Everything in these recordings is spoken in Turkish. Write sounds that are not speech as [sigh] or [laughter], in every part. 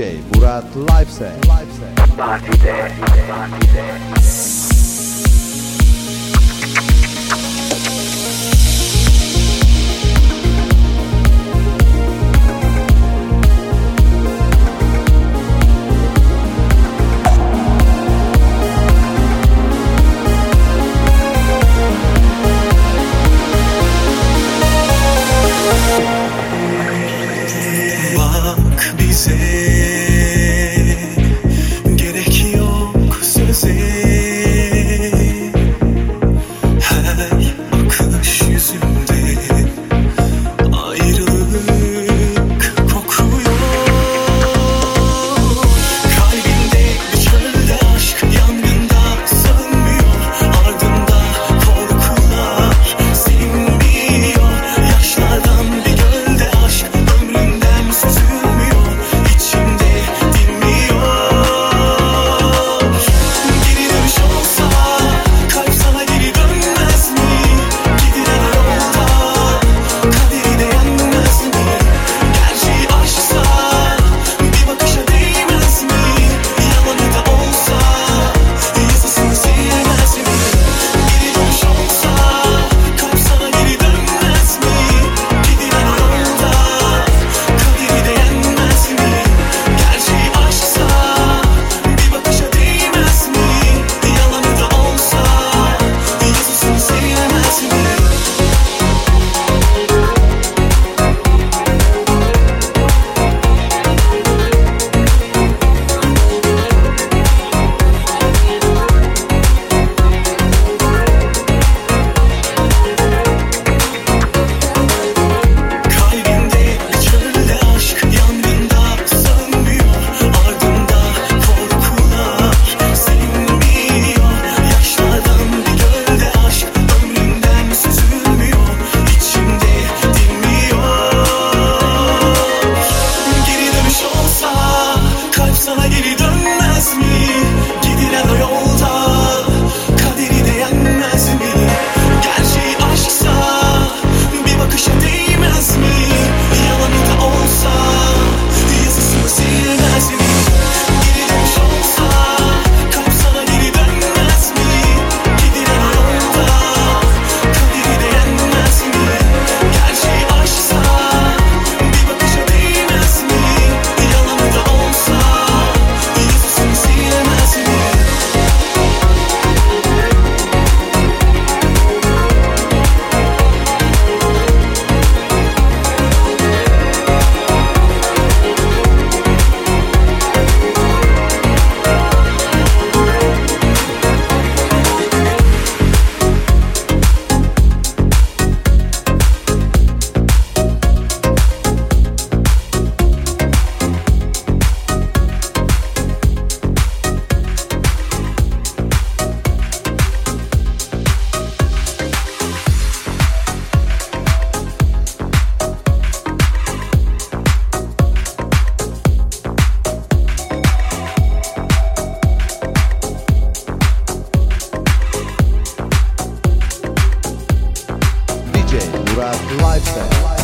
DJ Murat Liveset. Partide, partide. Bak DJ Murat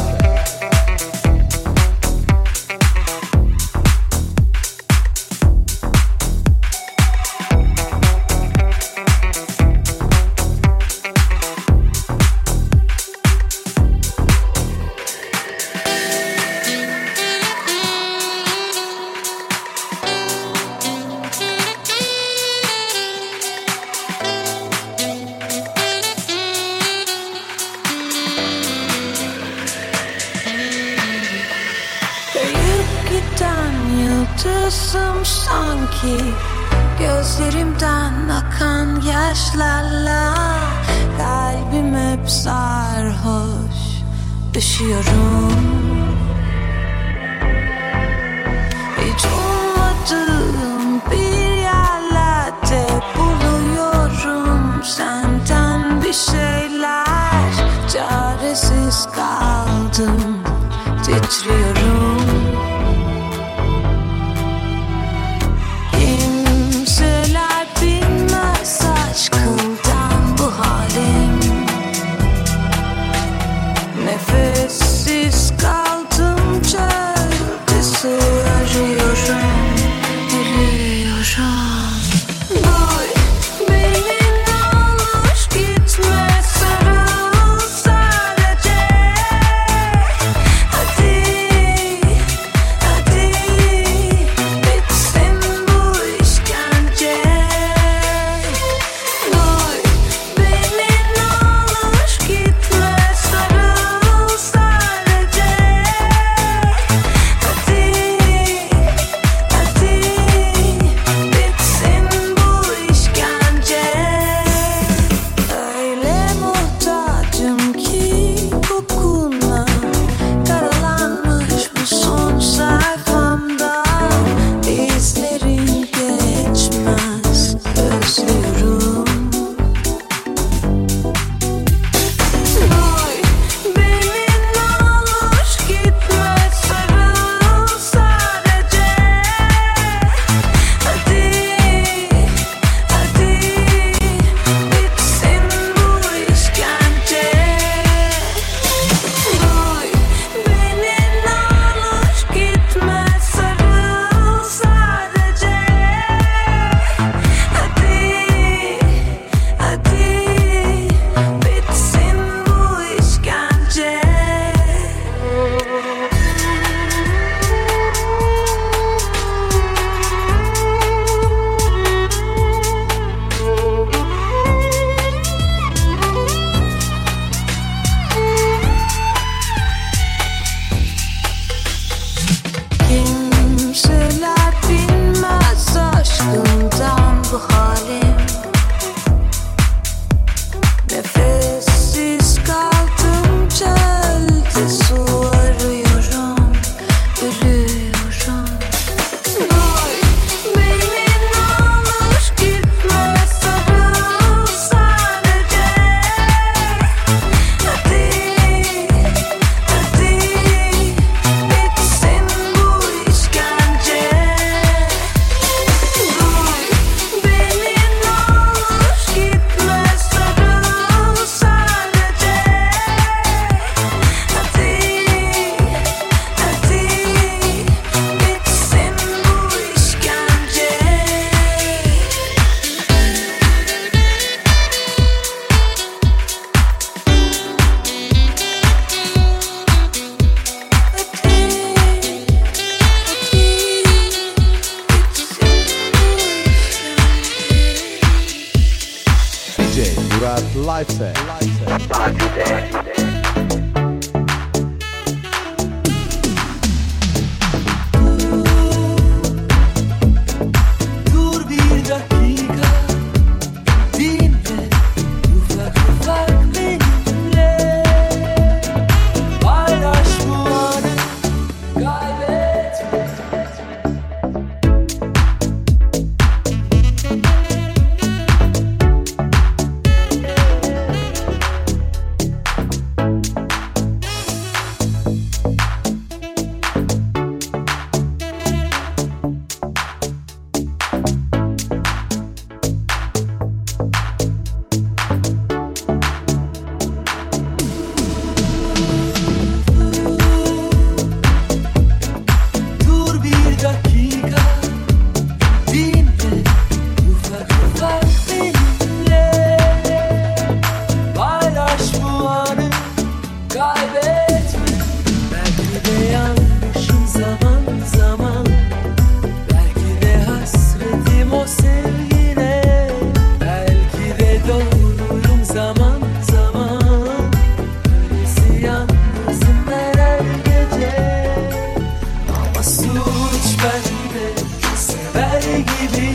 gibi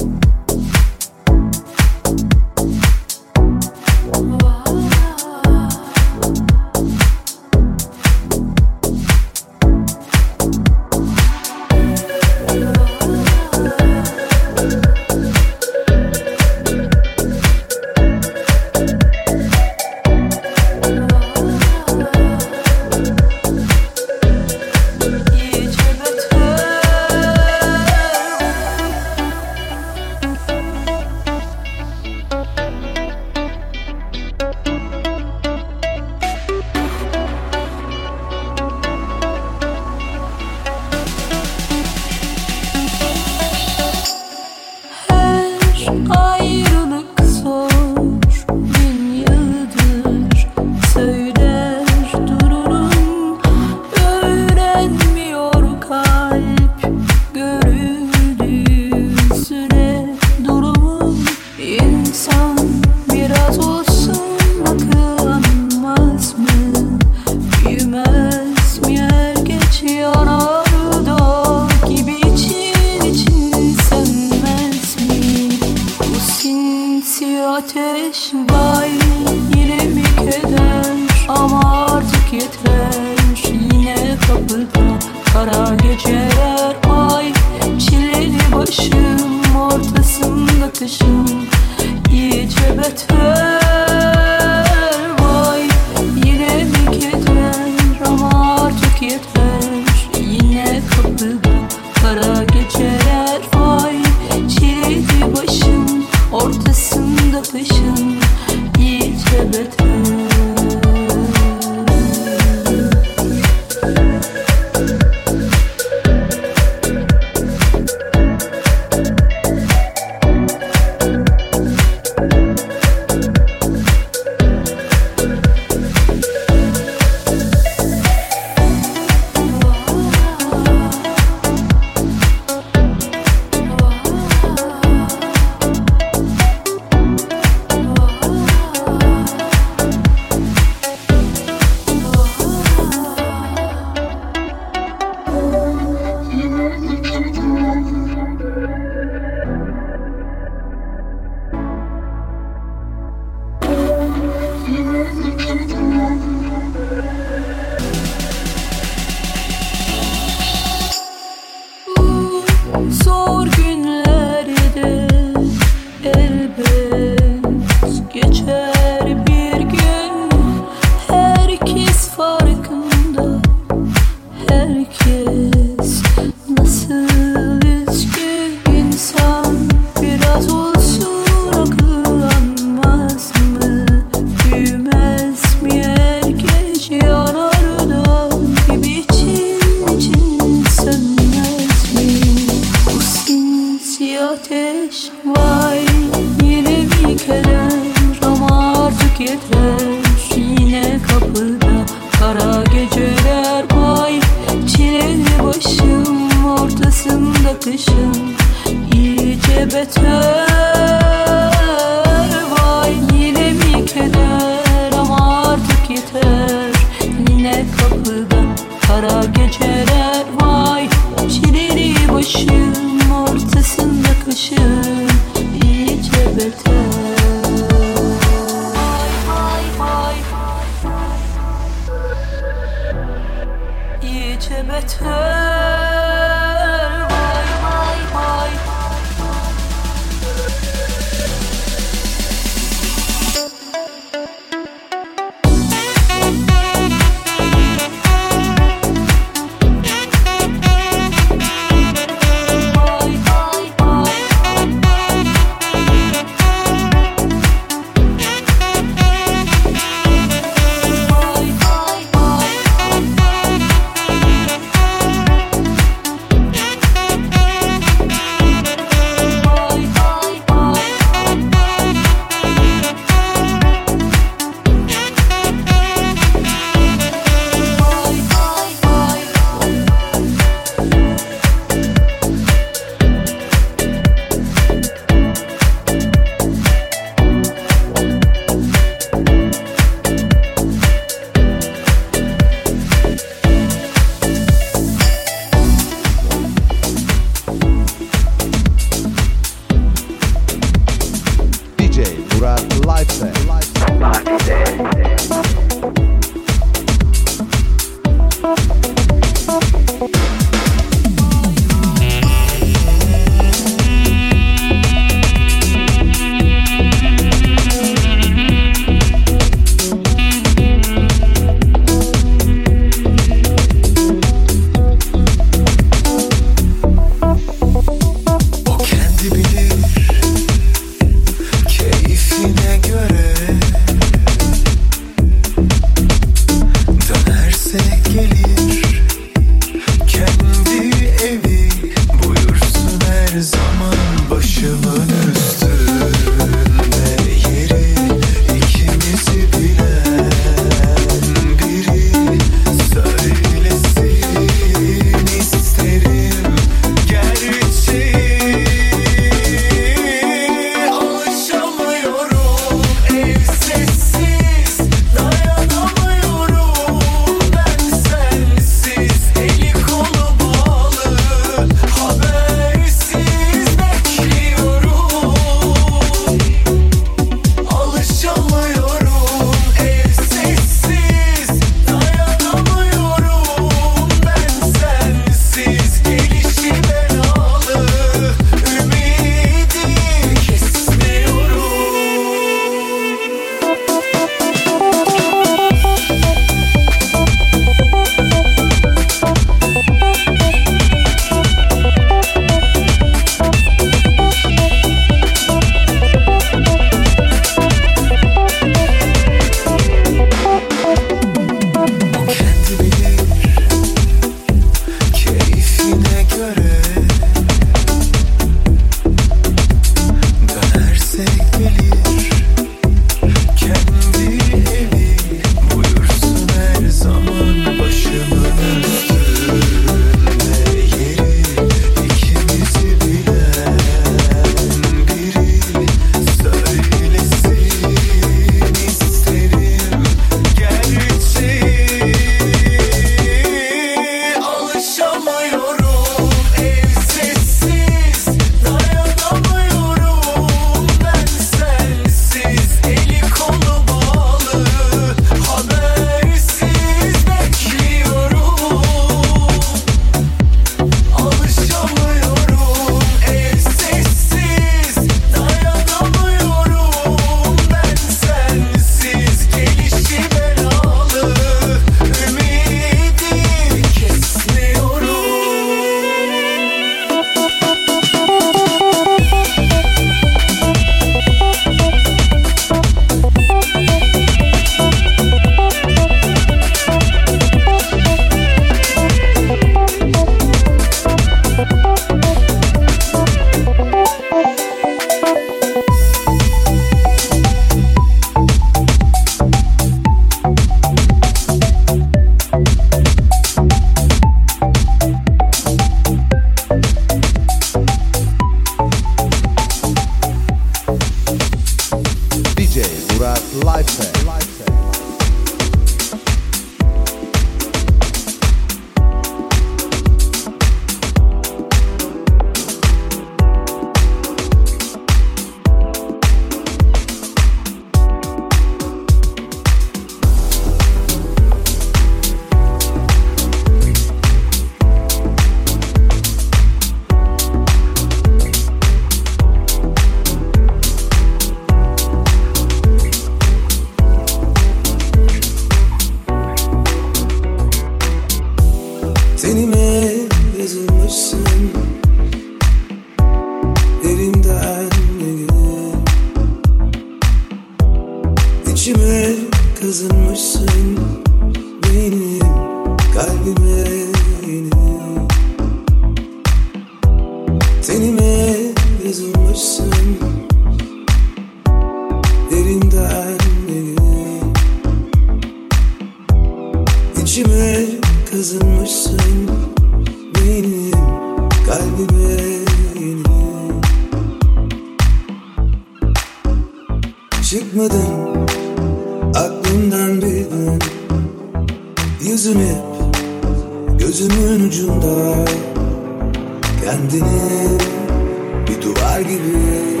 kar gibi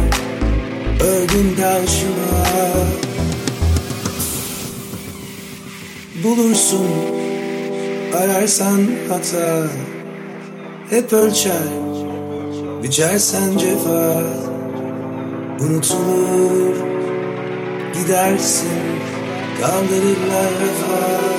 Öldüm karşıma. Bulursun ararsan hata. Hep ölçer biçersen cefa. Unutulur gidersin kaldırırlar vefa.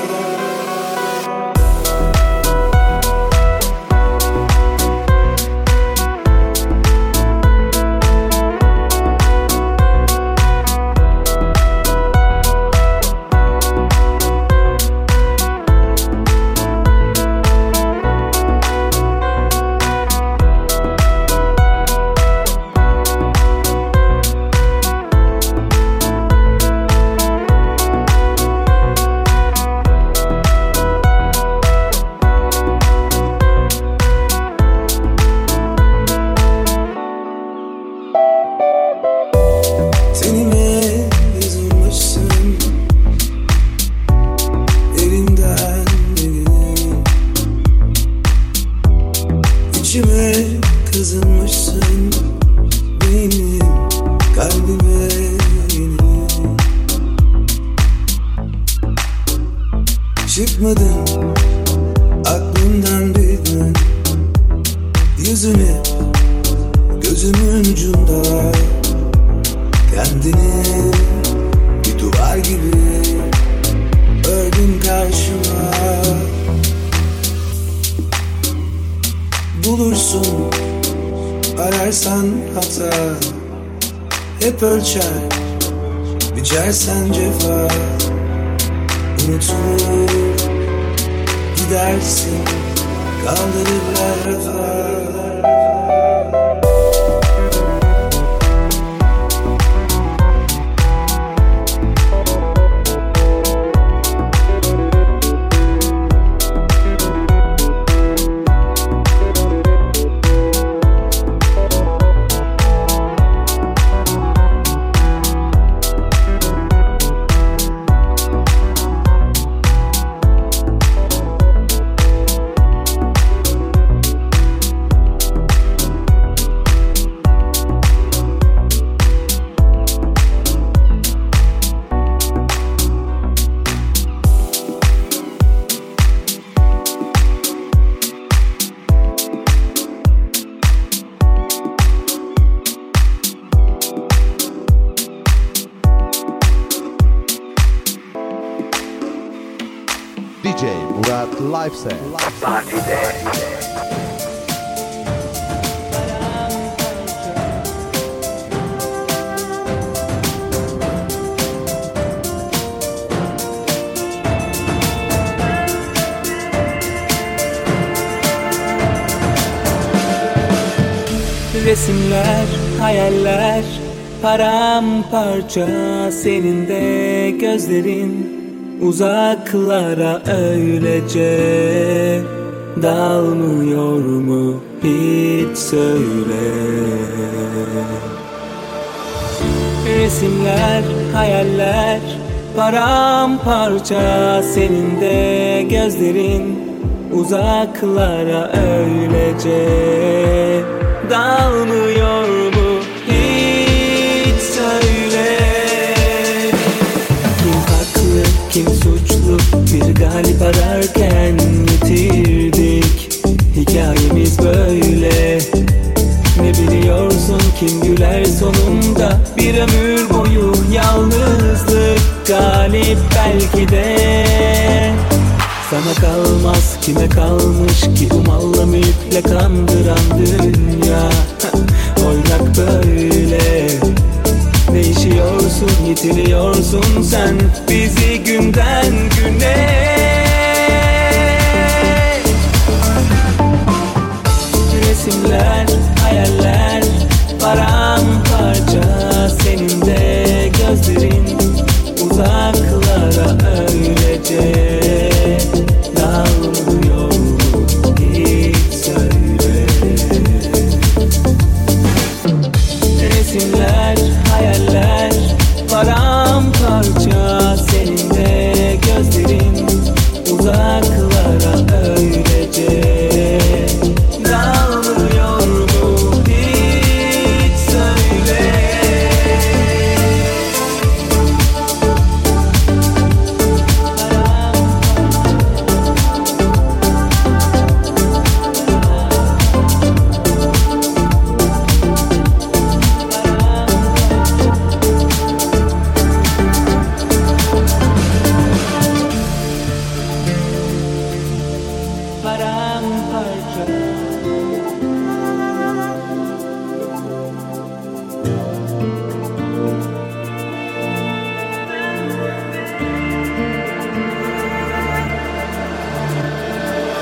gidersin kaldırırlar. parça senin de gözlerin Uzaklara öylece dalmıyor mu? Hiç söyle. Resimler, hayaller paramparça senin de gözlerin Uzaklara öylece dalmıyor mu? yürekle kandıran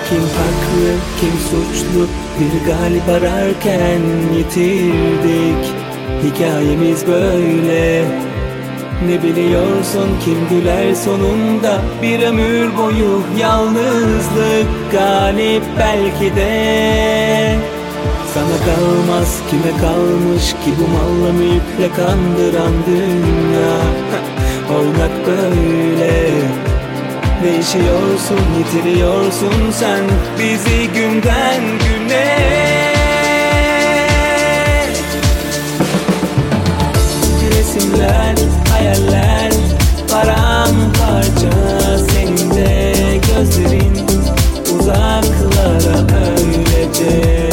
Kim haklı kim suçlu? Bir galip ararken yitirdik. Hikayemiz böyle. Ne biliyorsun kim güler sonunda? Bir ömür boyu yalnızlık galip belki de. Sana kalmaz kime kalmış ki bu malla mülkle kandıran dünya? [laughs] Oynak böyle. Değişiyorsun, yitiriyorsun sen Bizi günden güne. Resimler, hayaller Paramparça senin de gözlerin. Uzaklara öylece.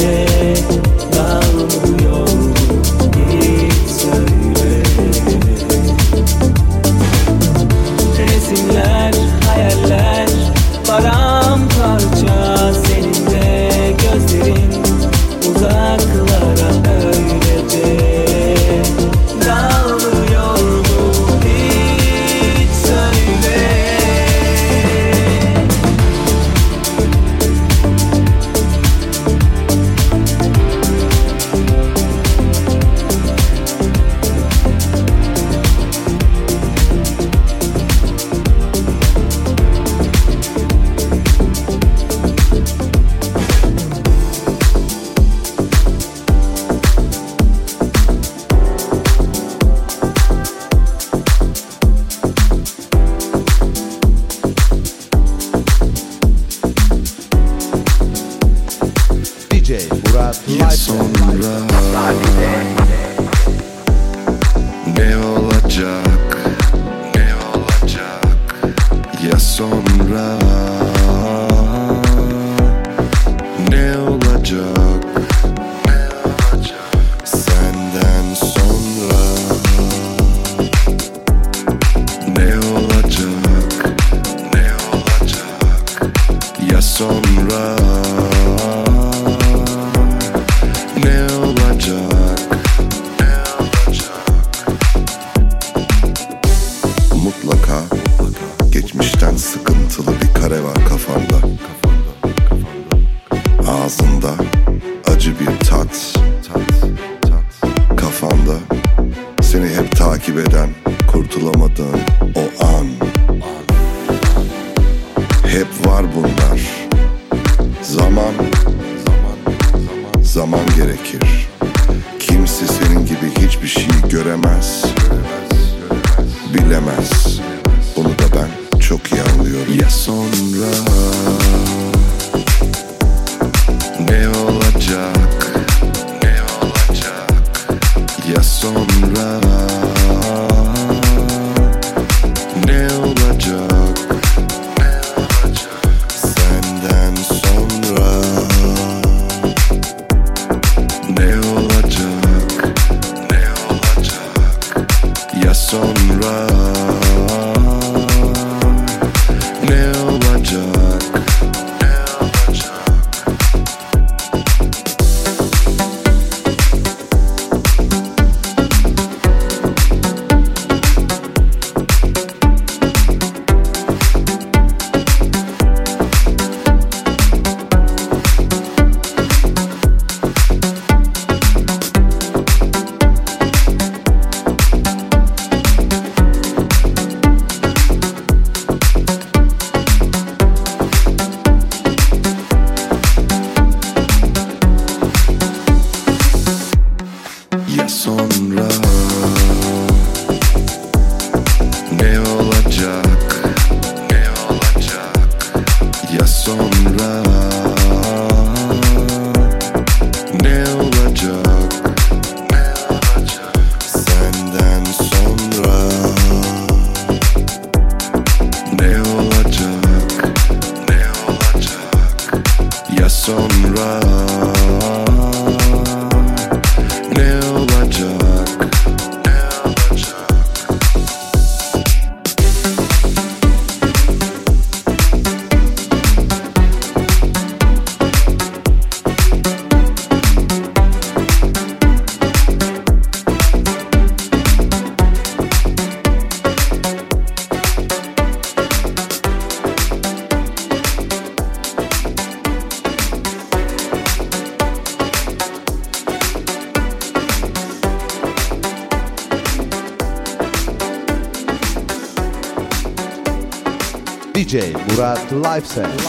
Murat Lifestyle.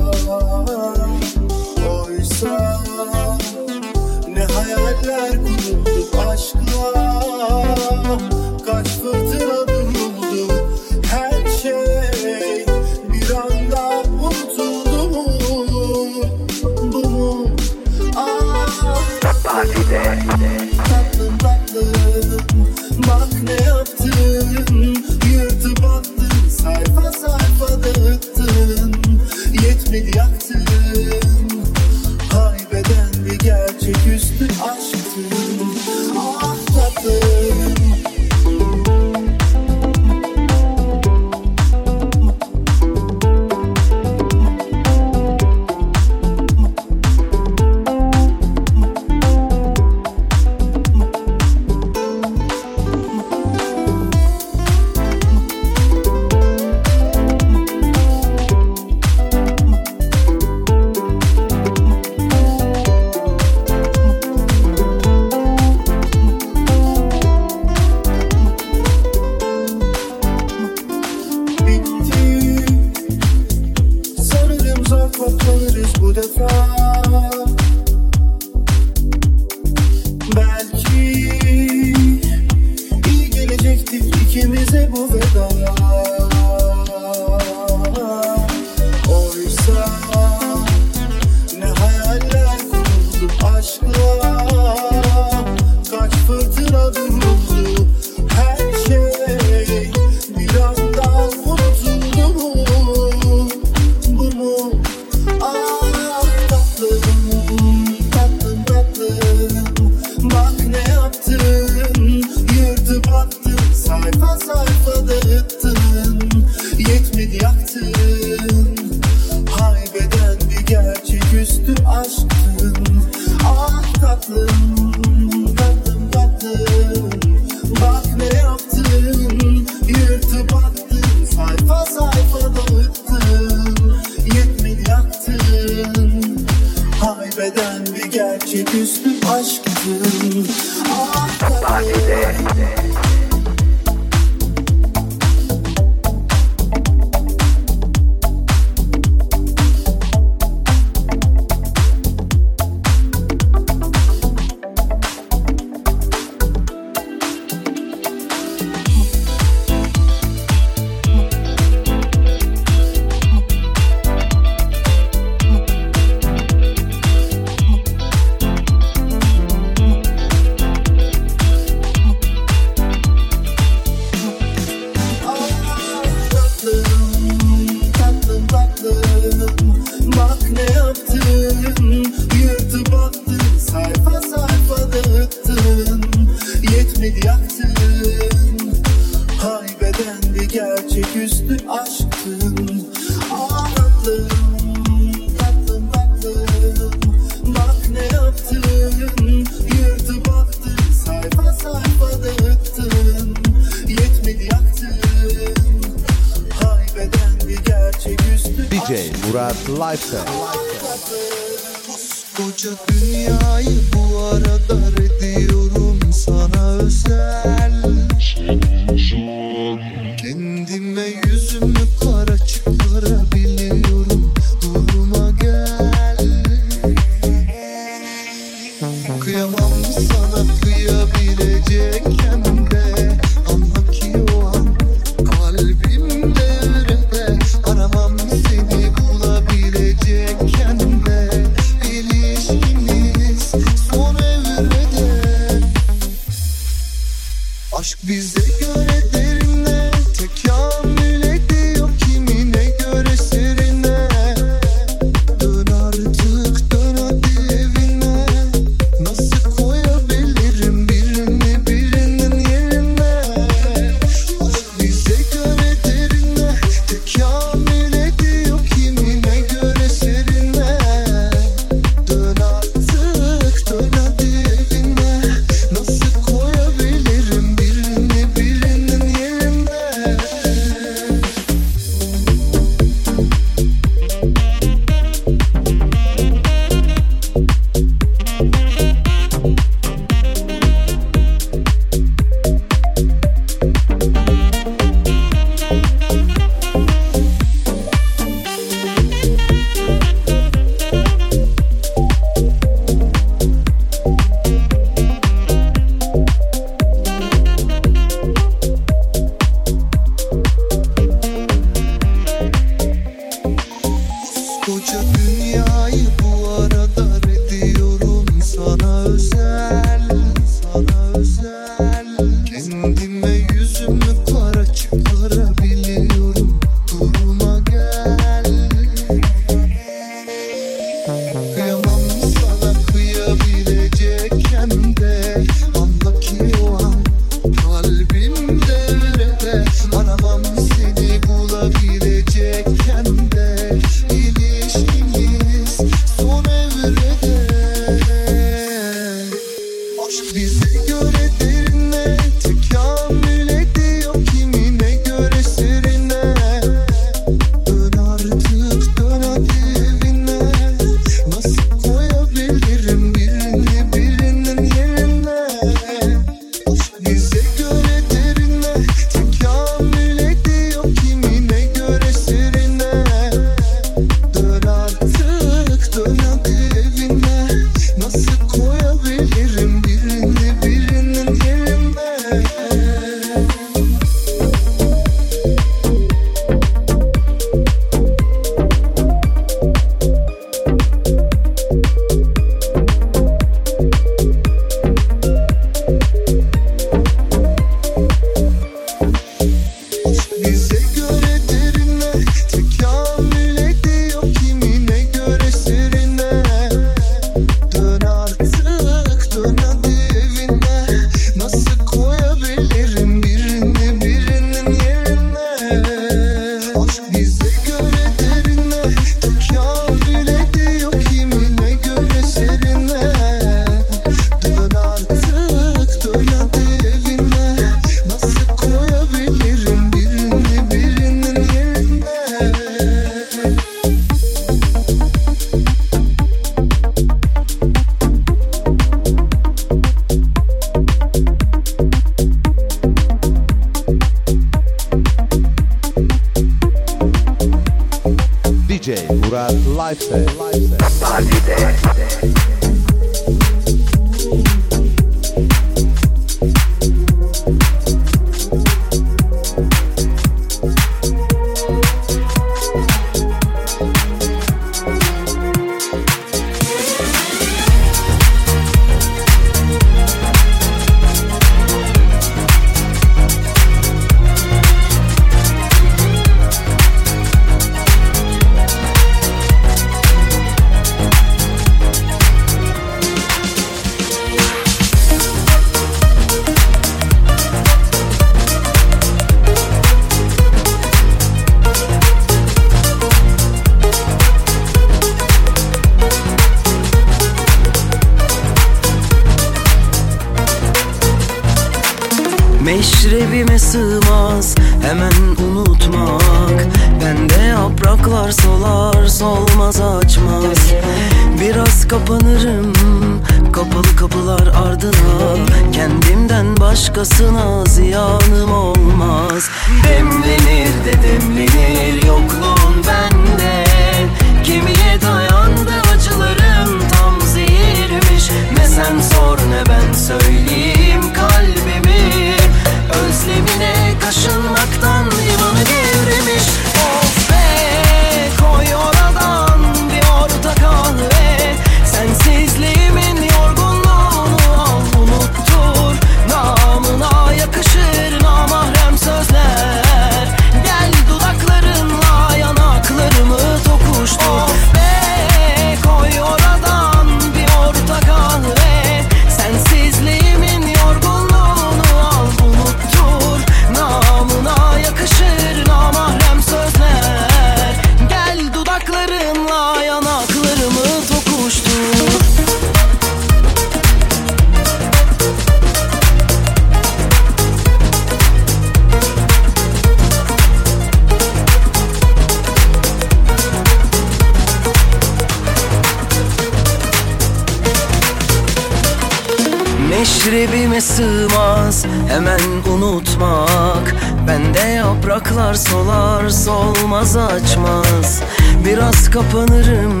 Yüreğime sığmaz hemen unutmak. Bende yapraklar solar solmaz açmaz. Biraz kapanırım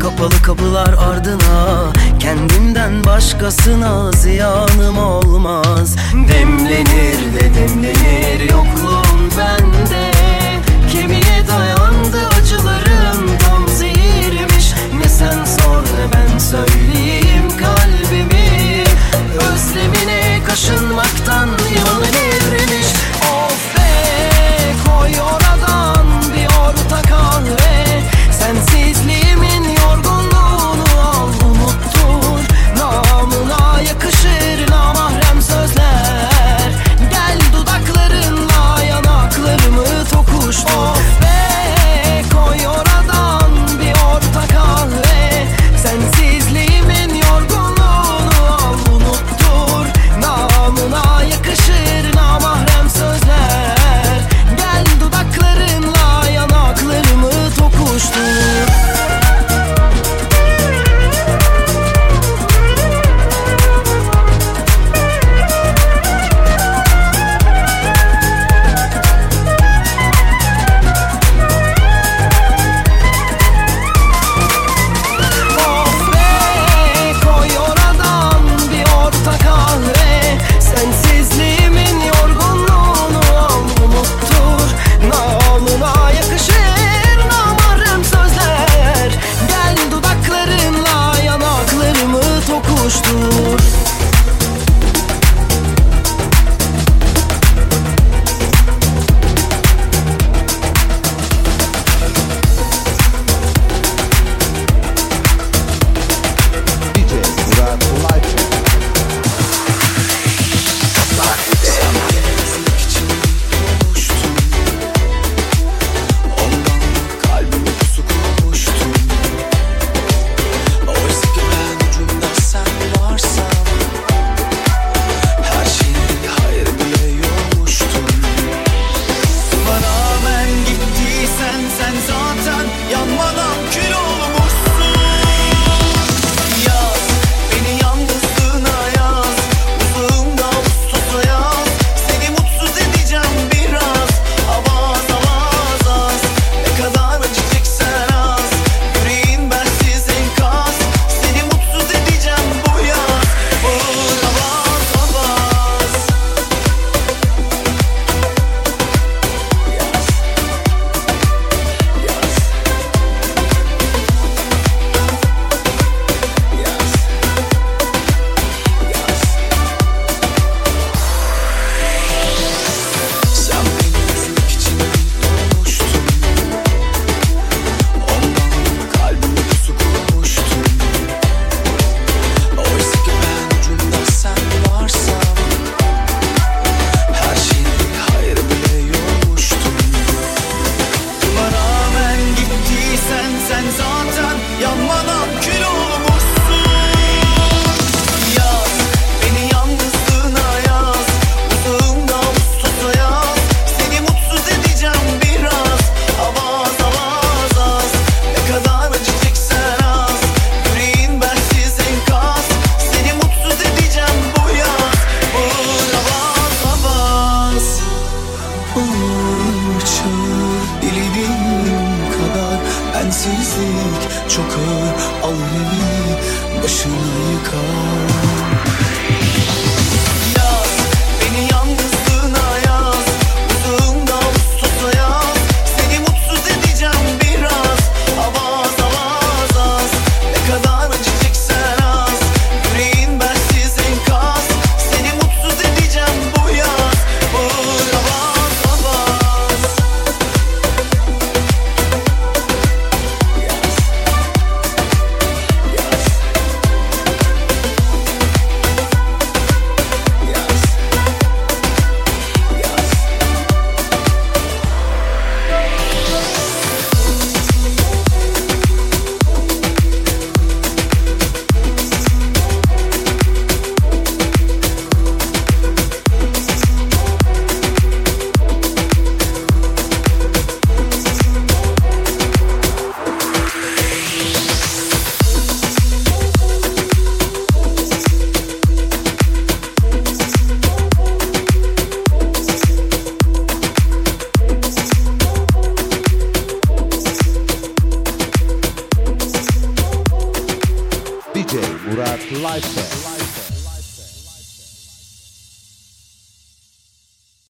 kapalı kapılar ardına. Kendimden başkasına ziyanım olmaz. Demlenir de demlenir yokluğun ben